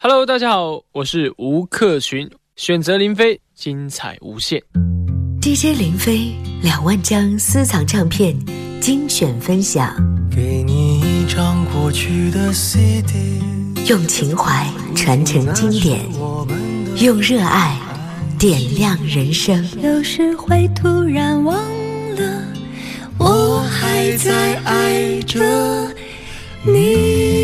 Hello，大家好，我是吴克群，选择林飞，精彩无限。DJ 林飞两万张私藏唱片精选分享，给你一张过去的 CD，用情怀传承经典，用热爱点亮人生。有时会突然忘了，我还在爱着你。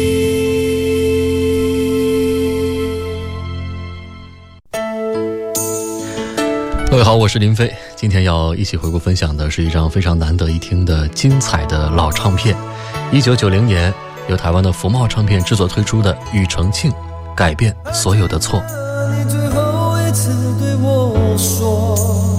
各位好，我是林飞。今天要一起回顾分享的是一张非常难得一听的精彩的老唱片。一九九零年由台湾的福茂唱片制作推出的《庾澄庆改变所有的错》。你最后一次对我说。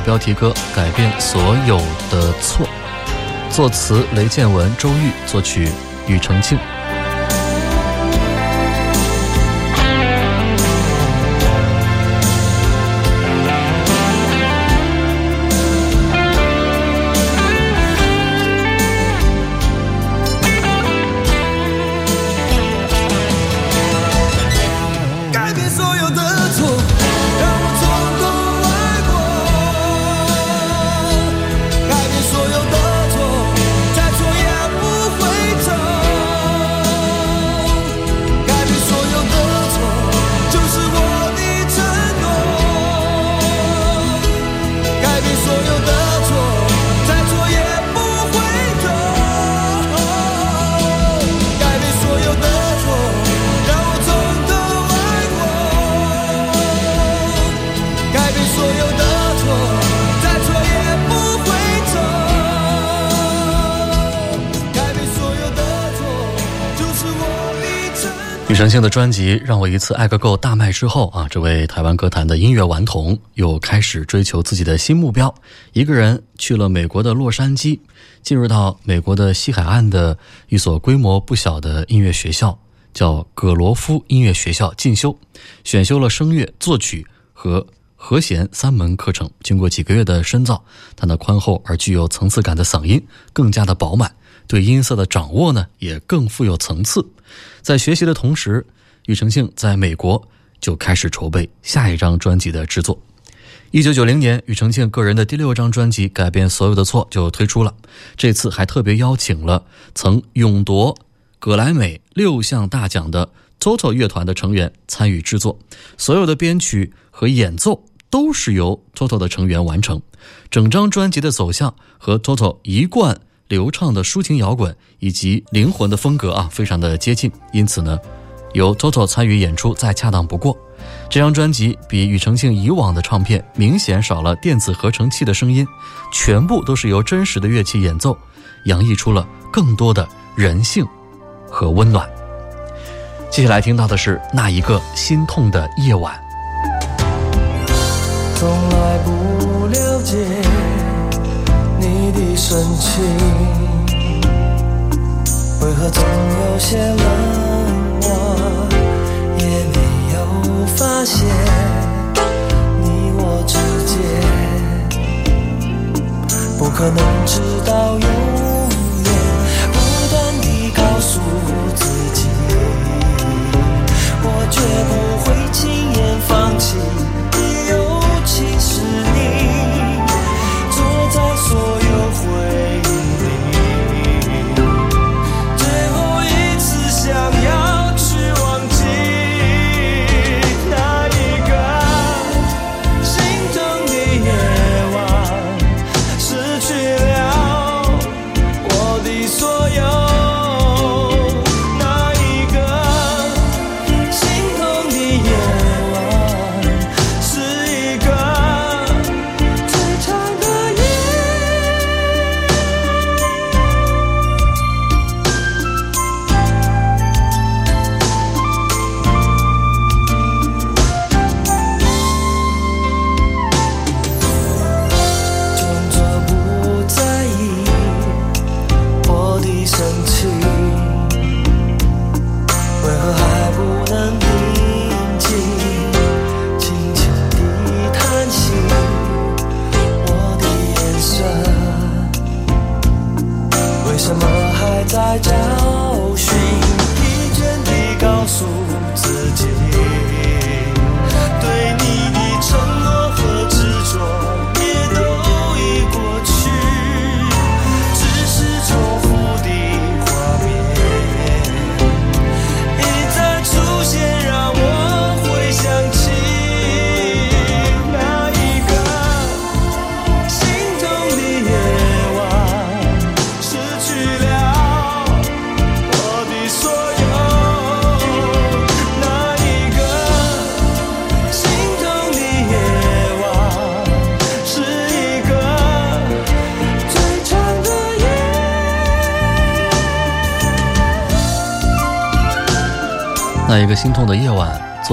标题歌《改变所有的错》，作词雷建文、周玉，作曲庾澄庆。承庆的专辑《让我一次爱个够》大卖之后啊，这位台湾歌坛的音乐顽童又开始追求自己的新目标，一个人去了美国的洛杉矶，进入到美国的西海岸的一所规模不小的音乐学校，叫葛罗夫音乐学校进修，选修了声乐、作曲和和弦三门课程。经过几个月的深造，他那宽厚而具有层次感的嗓音更加的饱满，对音色的掌握呢也更富有层次。在学习的同时，庾澄庆在美国就开始筹备下一张专辑的制作。一九九零年，庾澄庆个人的第六张专辑《改变所有的错》就推出了。这次还特别邀请了曾勇夺葛莱美六项大奖的 TOTO 乐团的成员参与制作，所有的编曲和演奏都是由 TOTO 的成员完成。整张专辑的走向和 TOTO 一贯。流畅的抒情摇滚以及灵魂的风格啊，非常的接近，因此呢，由 Toto 参与演出再恰当不过。这张专辑比庾澄庆以往的唱片明显少了电子合成器的声音，全部都是由真实的乐器演奏，洋溢出了更多的人性和温暖。接下来听到的是那一个心痛的夜晚。从来不了解。你的深情，为何总有些冷漠？也没有发现，你我之间不可能直到永远。不断地告诉自己，我绝不会轻言放弃。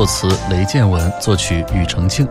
词雷建文，作曲庾澄庆。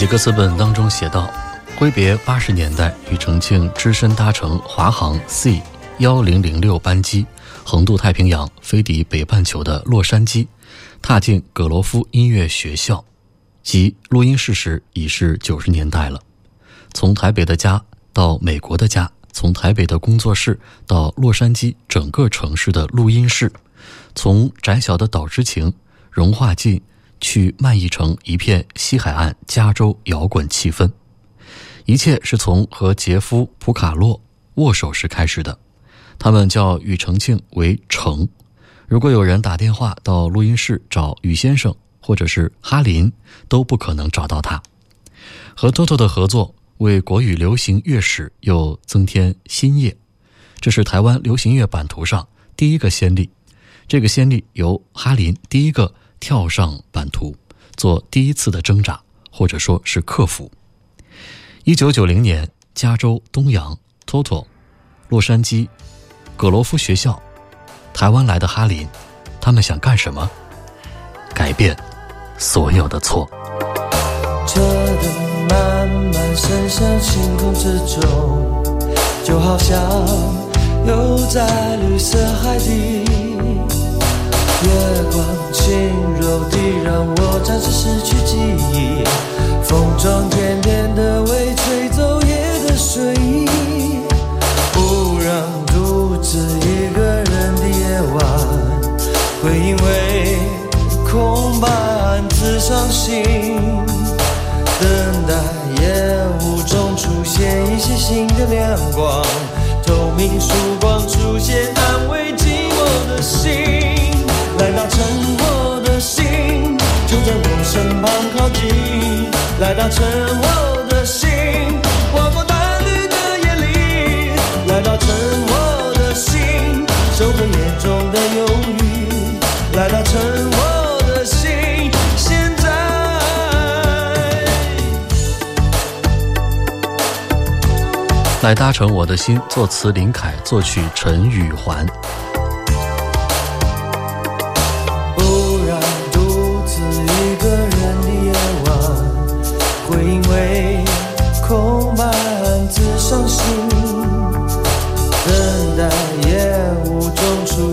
专辑歌词本当中写道：“挥别八十年代，庾澄庆只身搭乘华航 C 幺零零六班机，横渡太平洋，飞抵北半球的洛杉矶，踏进葛罗夫音乐学校，及录音室时已是九十年代了。从台北的家到美国的家，从台北的工作室到洛杉矶整个城市的录音室，从窄小的岛之情融化进。”去漫溢成一片西海岸加州摇滚气氛。一切是从和杰夫·普卡洛握手时开始的。他们叫庾澄庆为成。如果有人打电话到录音室找庾先生或者是哈林，都不可能找到他。和 TOTO 的合作为国语流行乐史又增添新页，这是台湾流行乐版图上第一个先例。这个先例由哈林第一个跳上版图，做第一次的挣扎，或者说是克服。一九九零年，加州东洋 TOTO，洛杉矶葛罗夫学校，台湾来的哈林，他们想干什么？改变所有的错。车灯慢慢升向星空之中，就好像游在绿色海底。月光轻柔地让我暂时失去记忆，风中甜甜的微吹走夜的睡意，不让独自一个人的夜晚会因为空白暗自伤心，等待夜雾中出现一些新的亮光，透明曙光出现，安慰寂寞的心。靠近。来到沉默的心，划过淡绿的夜里。来到沉默的心，收回眼中的忧郁。来到沉默的心，现在。来搭乘我的心，作词林凯，作曲陈宇环。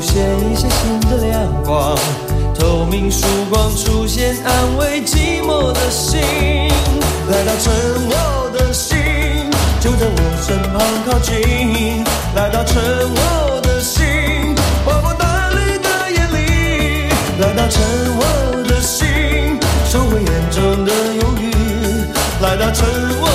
现一些新的亮光，透明曙光出现，安慰寂寞的心。来到沉默的心，就在我身旁靠近。来到沉默的心，划过淡绿的眼里。来到沉默的心，收回眼中的忧郁。来到沉默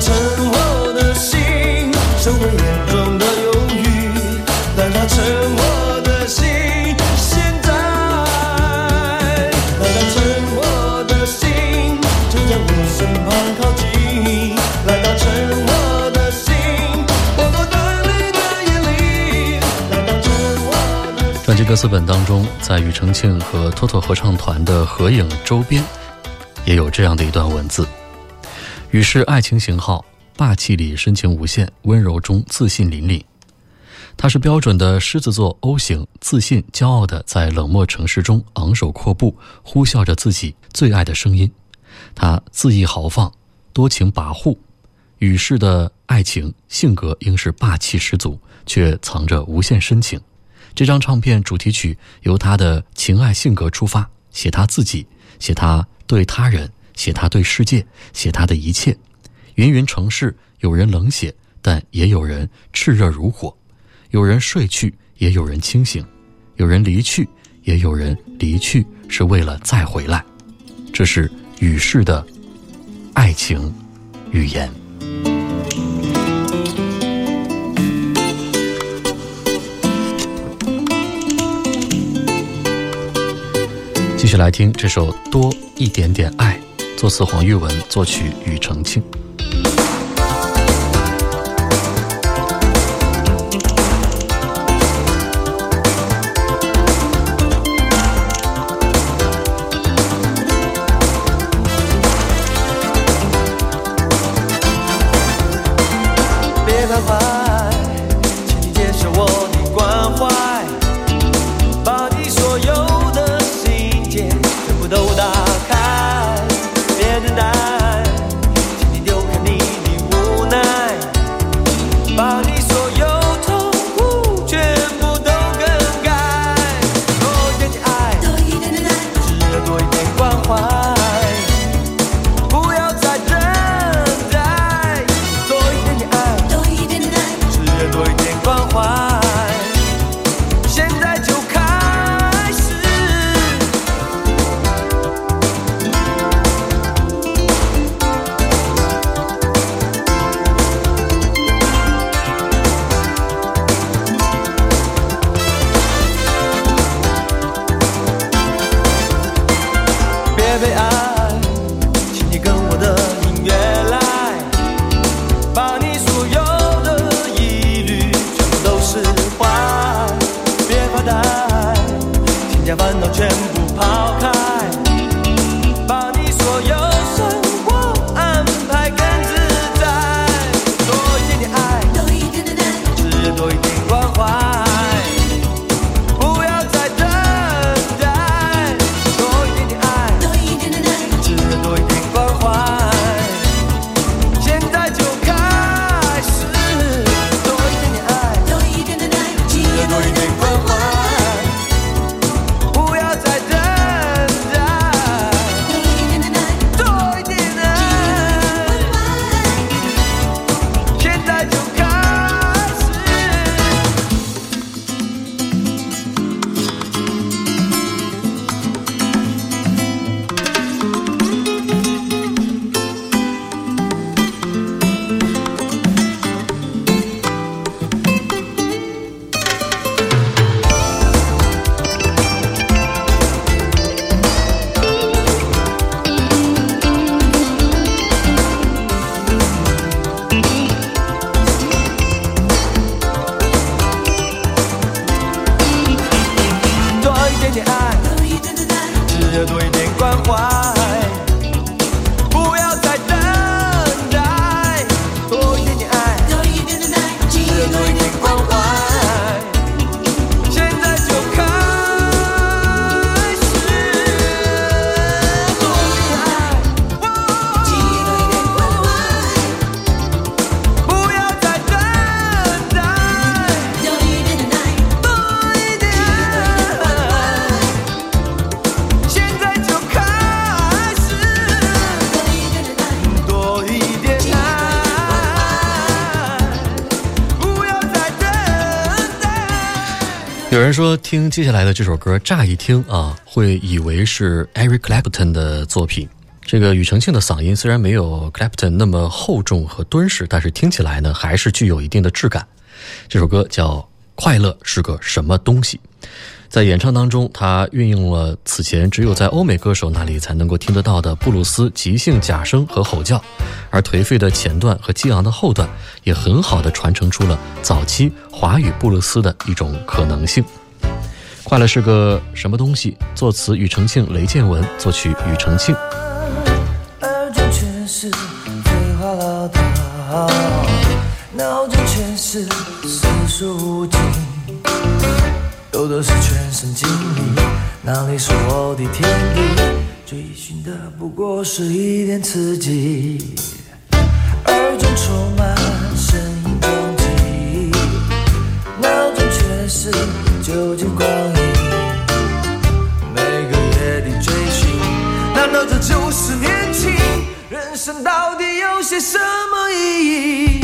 沉默的心，收回眼中的忧郁。来到沉默的心，现在。来到沉默的心，就在我身旁靠近。来到沉默的心，划过淡绿的眼里。来到沉默的心。专辑歌词本当中，在庾澄庆和 TOTO 合唱团的合影周边，也有这样的一段文字：“雨是爱情型号，霸气里深情无限，温柔中自信凛凛。他是标准的狮子座 O 型，自信骄傲的在冷漠城市中昂首阔步，呼啸着自己最爱的声音。他恣意豪放，多情跋扈。与世的爱情性格应是霸气十足，却藏着无限深情。这张唱片主题曲由他的情爱性格出发，写他自己，写他对他人，写他对世界，写他的一切。芸芸城市，有人冷血，但也有人炽热如火；有人睡去，也有人清醒；有人离去，也有人离去是为了再回来。这是雨世的爱情语言。继续来听这首《多一点点爱》，作词黄玉文，作曲庾澄庆。September. 爱，只要多一点关怀，说，听接下来的这首歌，乍一听啊，会以为是 Eric Clapton 的作品。这个庾澄庆的嗓音虽然没有 Clapton 那么厚重和敦实，但是听起来呢，还是具有一定的质感。这首歌叫《快乐是个什么东西》。在演唱当中，他运用了此前只有在欧美歌手那里才能够听得到的布鲁斯即兴假声和吼叫，而颓废的前段和激昂的后段也很好的传承出了早期华语布鲁斯的一种可能性。快乐是个什么东西？作词庾澄庆、雷建文，作曲庾澄庆。耳中全是废话唠叨，脑中全是四书无经，有的是全身经历，哪里是我的天地？追寻的不过是一点刺激，耳中充满声音撞击，脑中全是酒精光影。每个夜的追寻，难道这就是年轻？人生到底有些什么意义？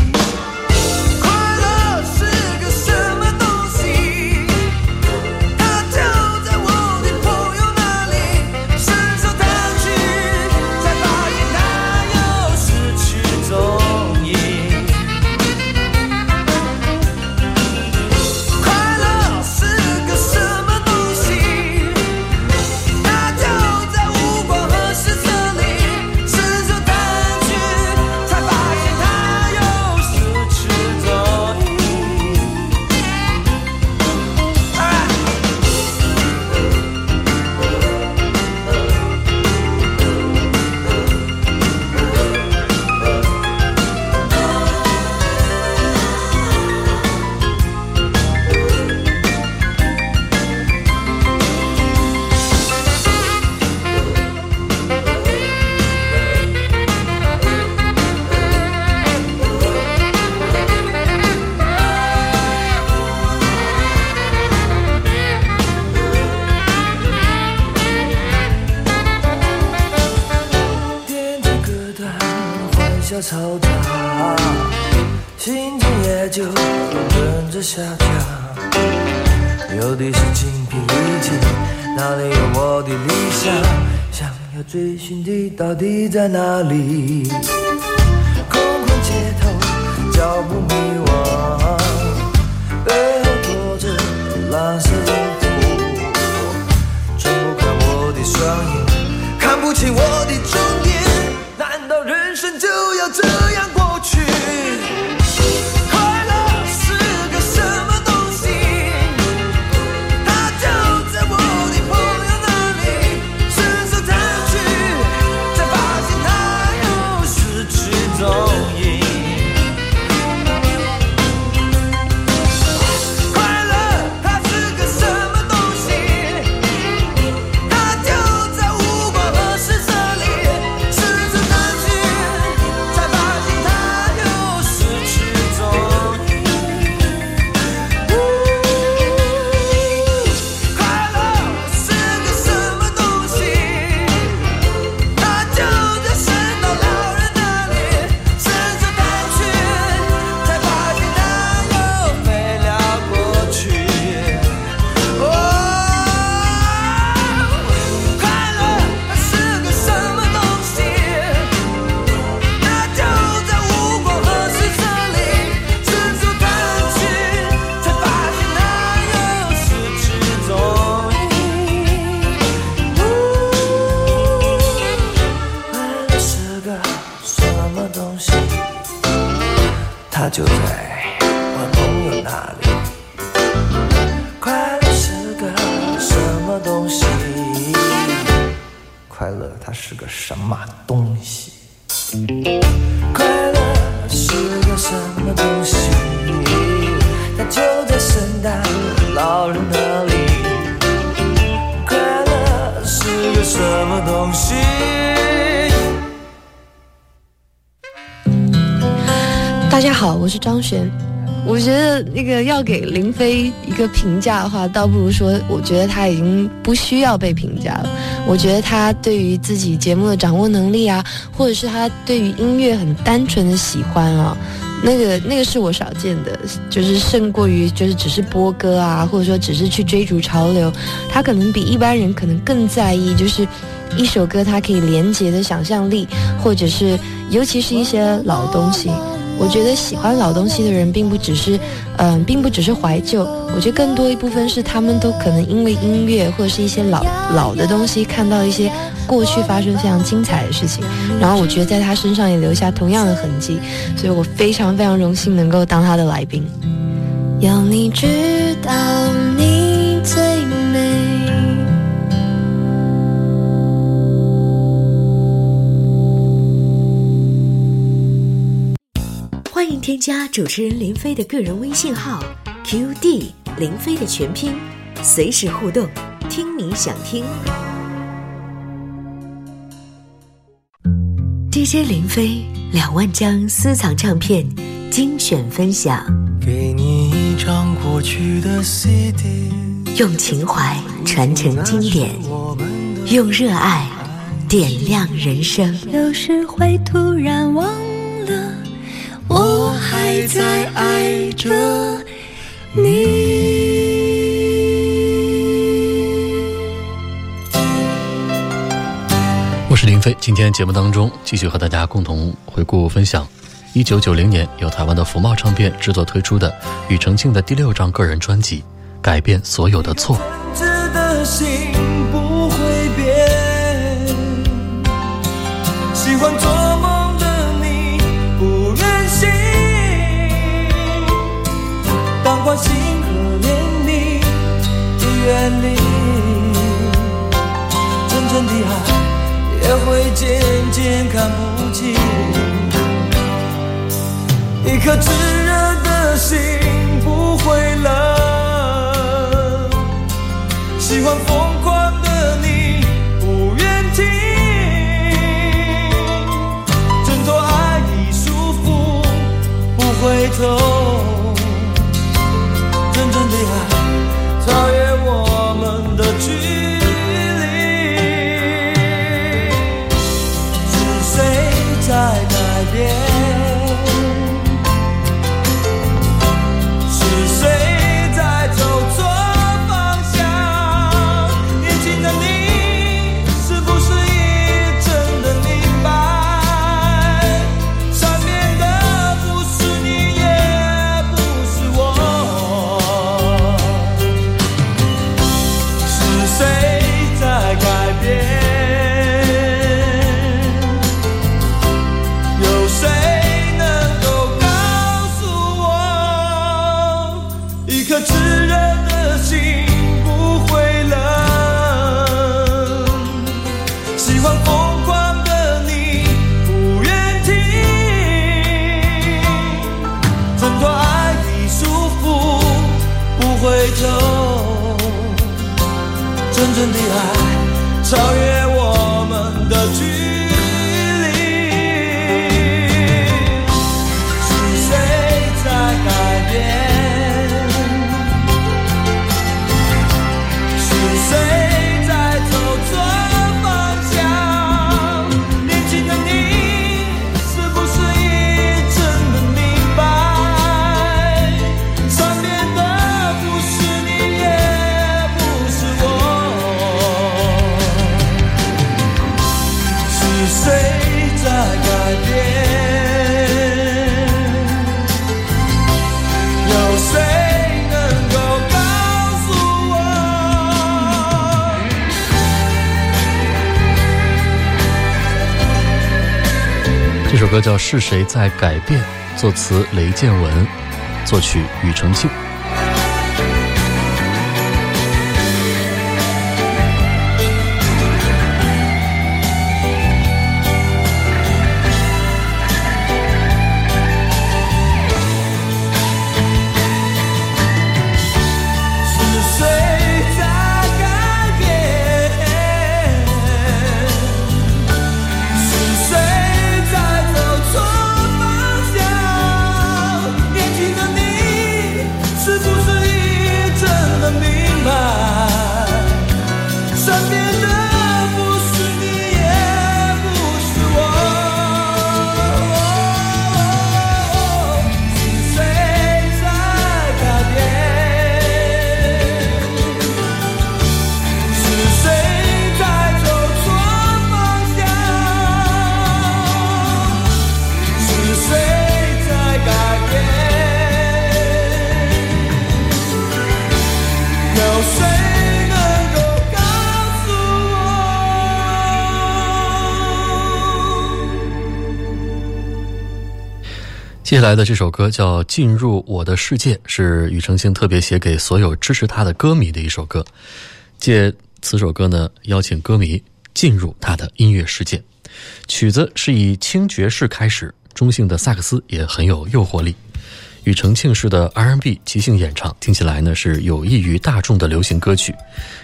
那里有我的理想？想要追寻的到底在哪里？要给林飞一个评价的话，倒不如说，我觉得他已经不需要被评价了。我觉得他对于自己节目的掌握能力啊，或者是他对于音乐很单纯的喜欢啊，那个那个是我少见的，就是胜过于就是只是播歌啊，或者说只是去追逐潮流。他可能比一般人可能更在意，就是一首歌它可以连接的想象力，或者是尤其是一些老东西。我觉得喜欢老东西的人，并不只是，嗯、并不只是怀旧。我觉得更多一部分是他们都可能因为音乐或者是一些老老的东西，看到一些过去发生非常精彩的事情，然后我觉得在他身上也留下同样的痕迹，所以我非常非常荣幸能够当他的来宾。要你知道你最添加主持人林飞的个人微信号 QD 林飞的全拼，随时互动，听你想听。DJ 林飞两万张私藏唱片精选分享，给你一张过去的 CD，用情怀传承经典，用热爱点亮人生。有时会突然忘了，我还在爱着你。我是林飞，今天节目当中继续和大家共同回顾分享，一九九零年由台湾的福茂唱片制作推出的庾澄庆的第六张个人专辑《改变所有的错》。一颗真的爱超越歌叫《是谁在改变》，作词雷建文，作曲庾澄庆。接下来的这首歌叫《进入我的世界》，是庾澄庆特别写给所有支持他的歌迷的一首歌。借此首歌呢，邀请歌迷进入他的音乐世界。曲子是以轻爵士开始，中性的萨克斯也很有诱惑力。庾澄庆式的 R&B 即兴演唱，听起来呢是有益于大众的流行歌曲。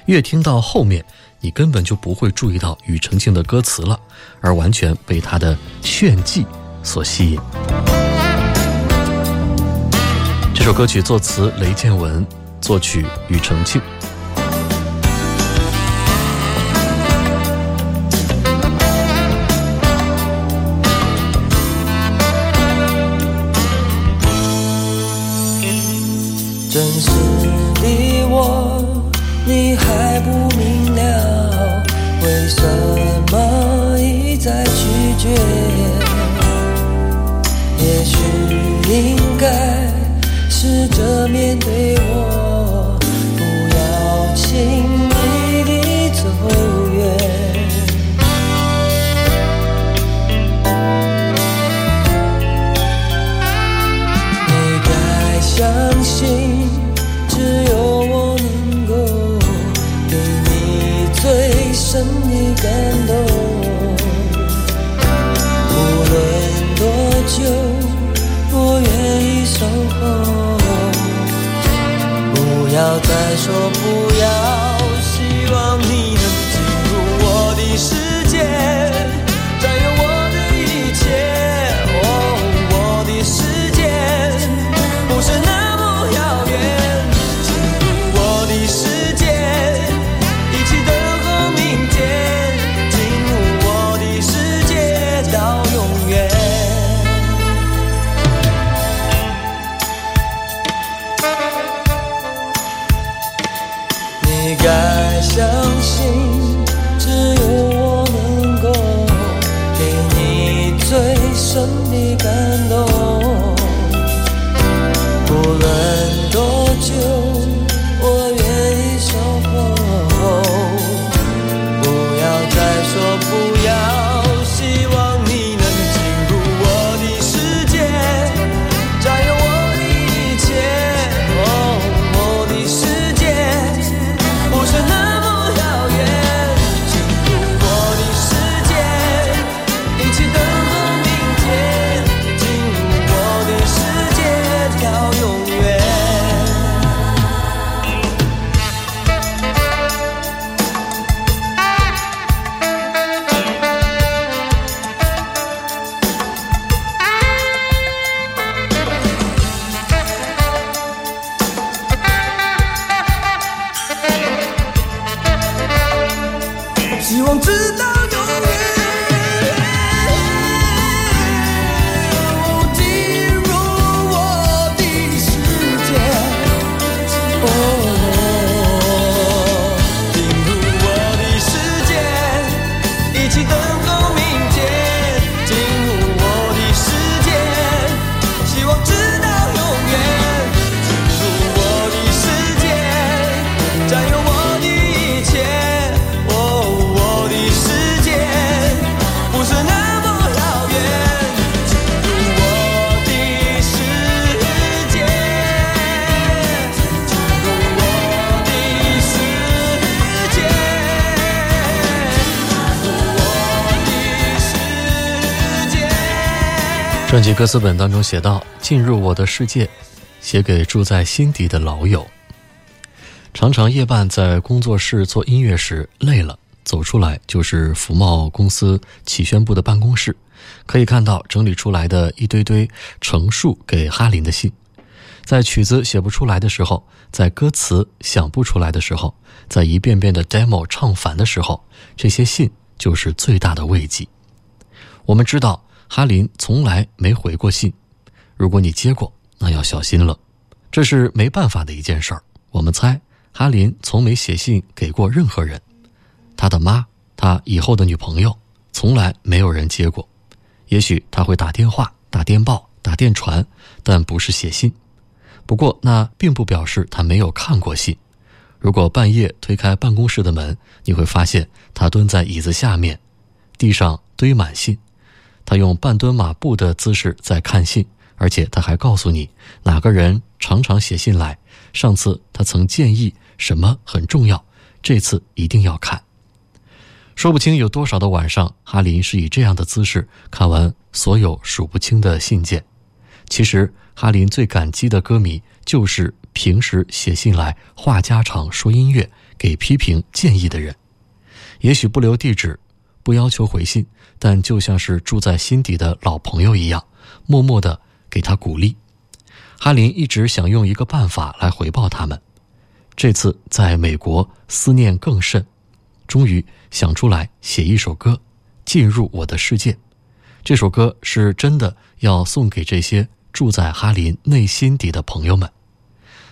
越听到后面，你根本就不会注意到庾澄庆的歌词了，而完全被他的炫技所吸引。这首歌曲作词雷建文，作曲庾澄庆。深专辑歌词本当中写道：“进入我的世界，写给住在心底的老友。常常夜半在工作室做音乐时累了，走出来就是福茂公司企宣部的办公室，可以看到整理出来的一堆堆成述给哈林的信。在曲子写不出来的时候，在歌词想不出来的时候，在一遍遍的 demo 唱反的时候，这些信就是最大的慰藉。我们知道。”哈林从来没回过信，如果你接过，那要小心了，这是没办法的一件事儿。我们猜，哈林从没写信给过任何人，他的妈，他以后的女朋友，从来没有人接过。也许他会打电话、打电报、打电传，但不是写信。不过那并不表示他没有看过信。如果半夜推开办公室的门，你会发现他蹲在椅子下面，地上堆满信。他用半蹲马步的姿势在看信，而且他还告诉你哪个人常常写信来。上次他曾建议什么很重要，这次一定要看。说不清有多少的晚上，哈林是以这样的姿势看完所有数不清的信件。其实，哈林最感激的歌迷就是平时写信来话家常、说音乐、给批评建议的人。也许不留地址。不要求回信，但就像是住在心底的老朋友一样，默默的给他鼓励。哈林一直想用一个办法来回报他们，这次在美国思念更甚，终于想出来写一首歌，进入我的世界。这首歌是真的要送给这些住在哈林内心底的朋友们，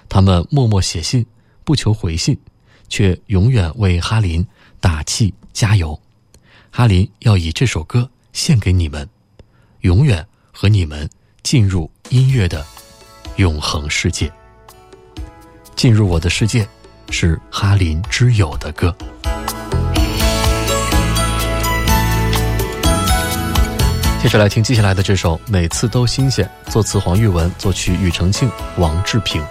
他们默默写信，不求回信，却永远为哈林打气加油。哈林要以这首歌献给你们，永远和你们进入音乐的永恒世界。进入我的世界，是哈林之友的歌。接着来听接下来的这首《每次都新鲜》，作词黄玉文，作曲庾澄庆、王志平。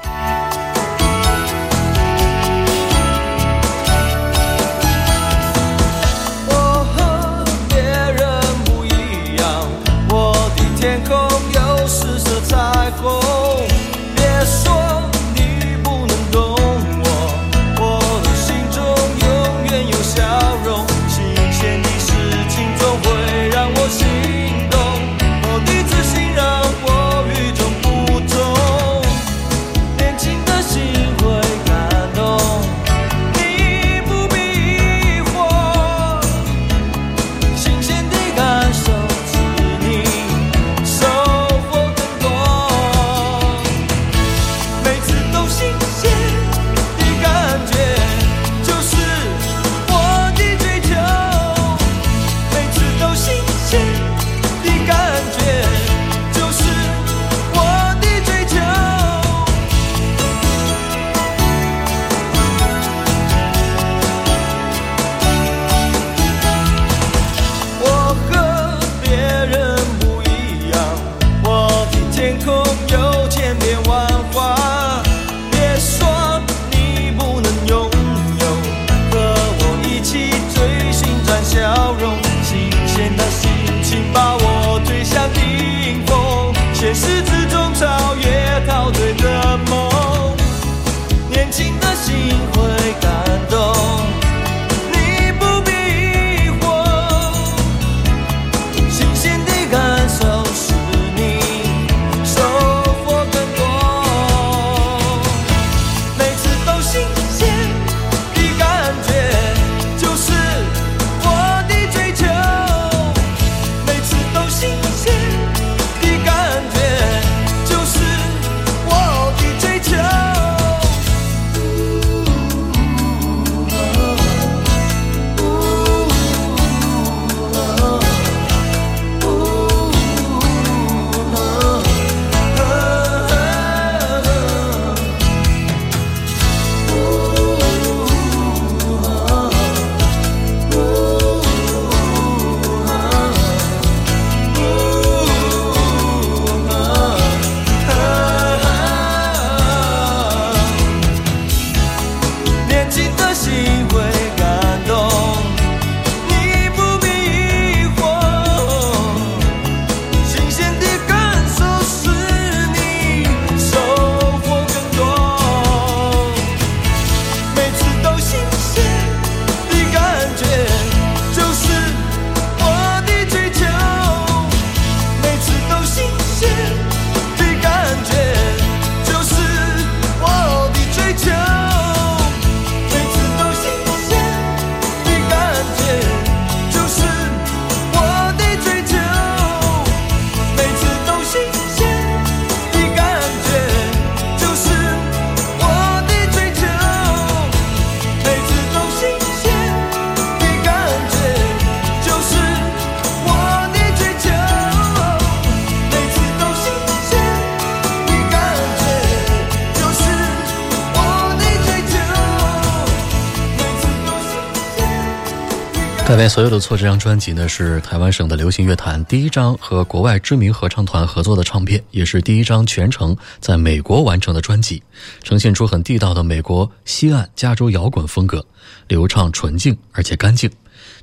改变所有的错这张专辑呢，是台湾省的流行乐坛第一张和国外知名合唱团合作的唱片，也是第一张全程在美国完成的专辑，呈现出很地道的美国西岸加州摇滚风格，流畅纯净而且干净。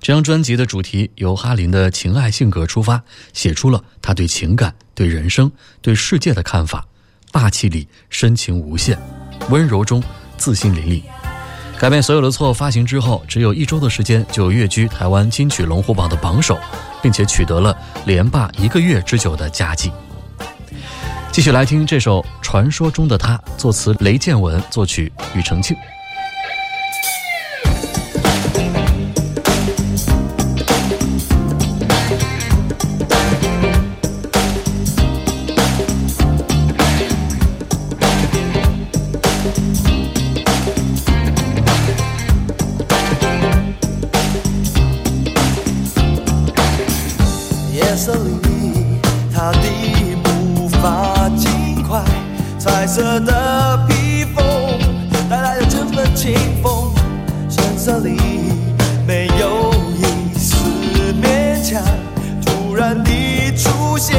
这张专辑的主题由哈林的情爱性格出发，写出了他对情感、对人生、对世界的看法，霸气里深情无限，温柔中自信淋漓。改变所有的错发行之后，只有一周的时间就跃居台湾金曲龙虎榜的榜首，并且取得了连霸一个月之久的佳绩。继续来听这首《传说中的他》，作词雷建文，作曲庾澄庆。他的步伐轻快，彩色的披风带来了这份清风。深色里没有一丝勉强，突然的出现，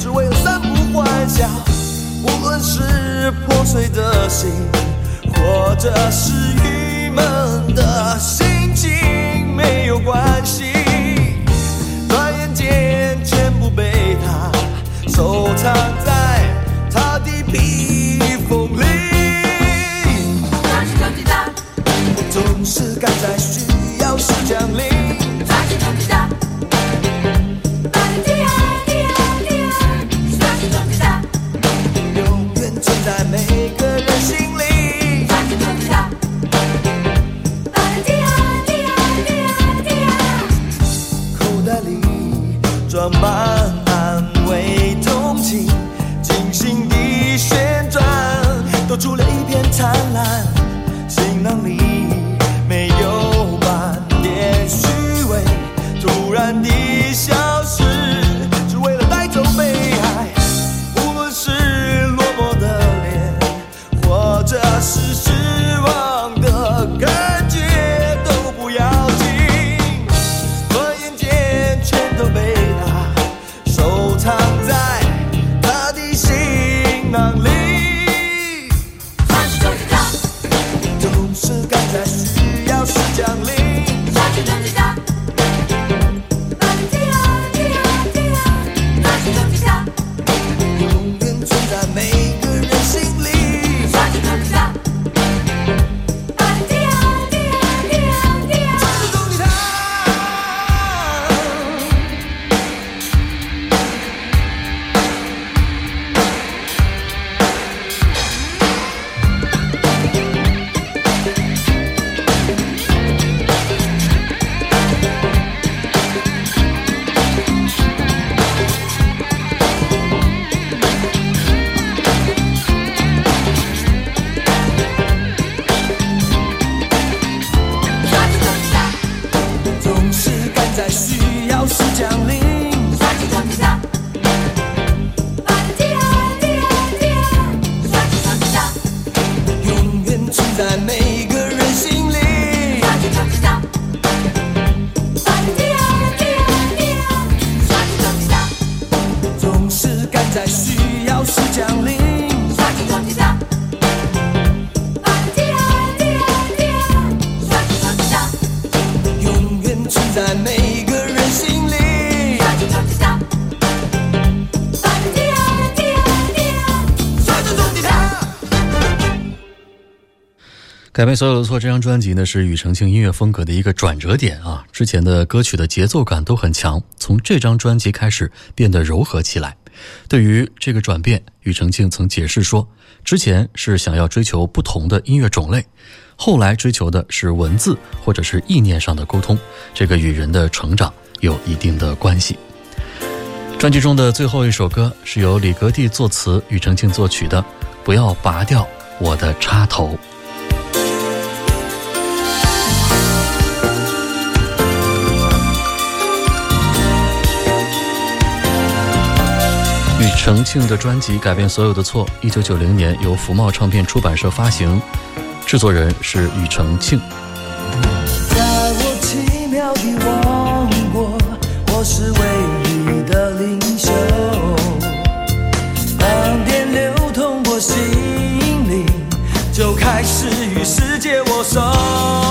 只为了散布欢笑。无论是破碎的心，或者是郁闷的心改变所有的错这张专辑呢，是庾澄庆音乐风格的一个转折点啊。之前的歌曲的节奏感都很强，从这张专辑开始变得柔和起来。对于这个转变，庾澄庆曾解释说，之前是想要追求不同的音乐种类，后来追求的是文字或者是意念上的沟通，这个与人的成长有一定的关系。专辑中的最后一首歌是由李格弟作词、庾澄庆作曲的《不要拔掉我的插头》。澄庆的专辑改变所有的错一九九零年由福茂唱片出版社发行。制作人是庾澄庆。在我奇妙的王国我是唯一的领袖。当电流通过心灵就开始与世界握手。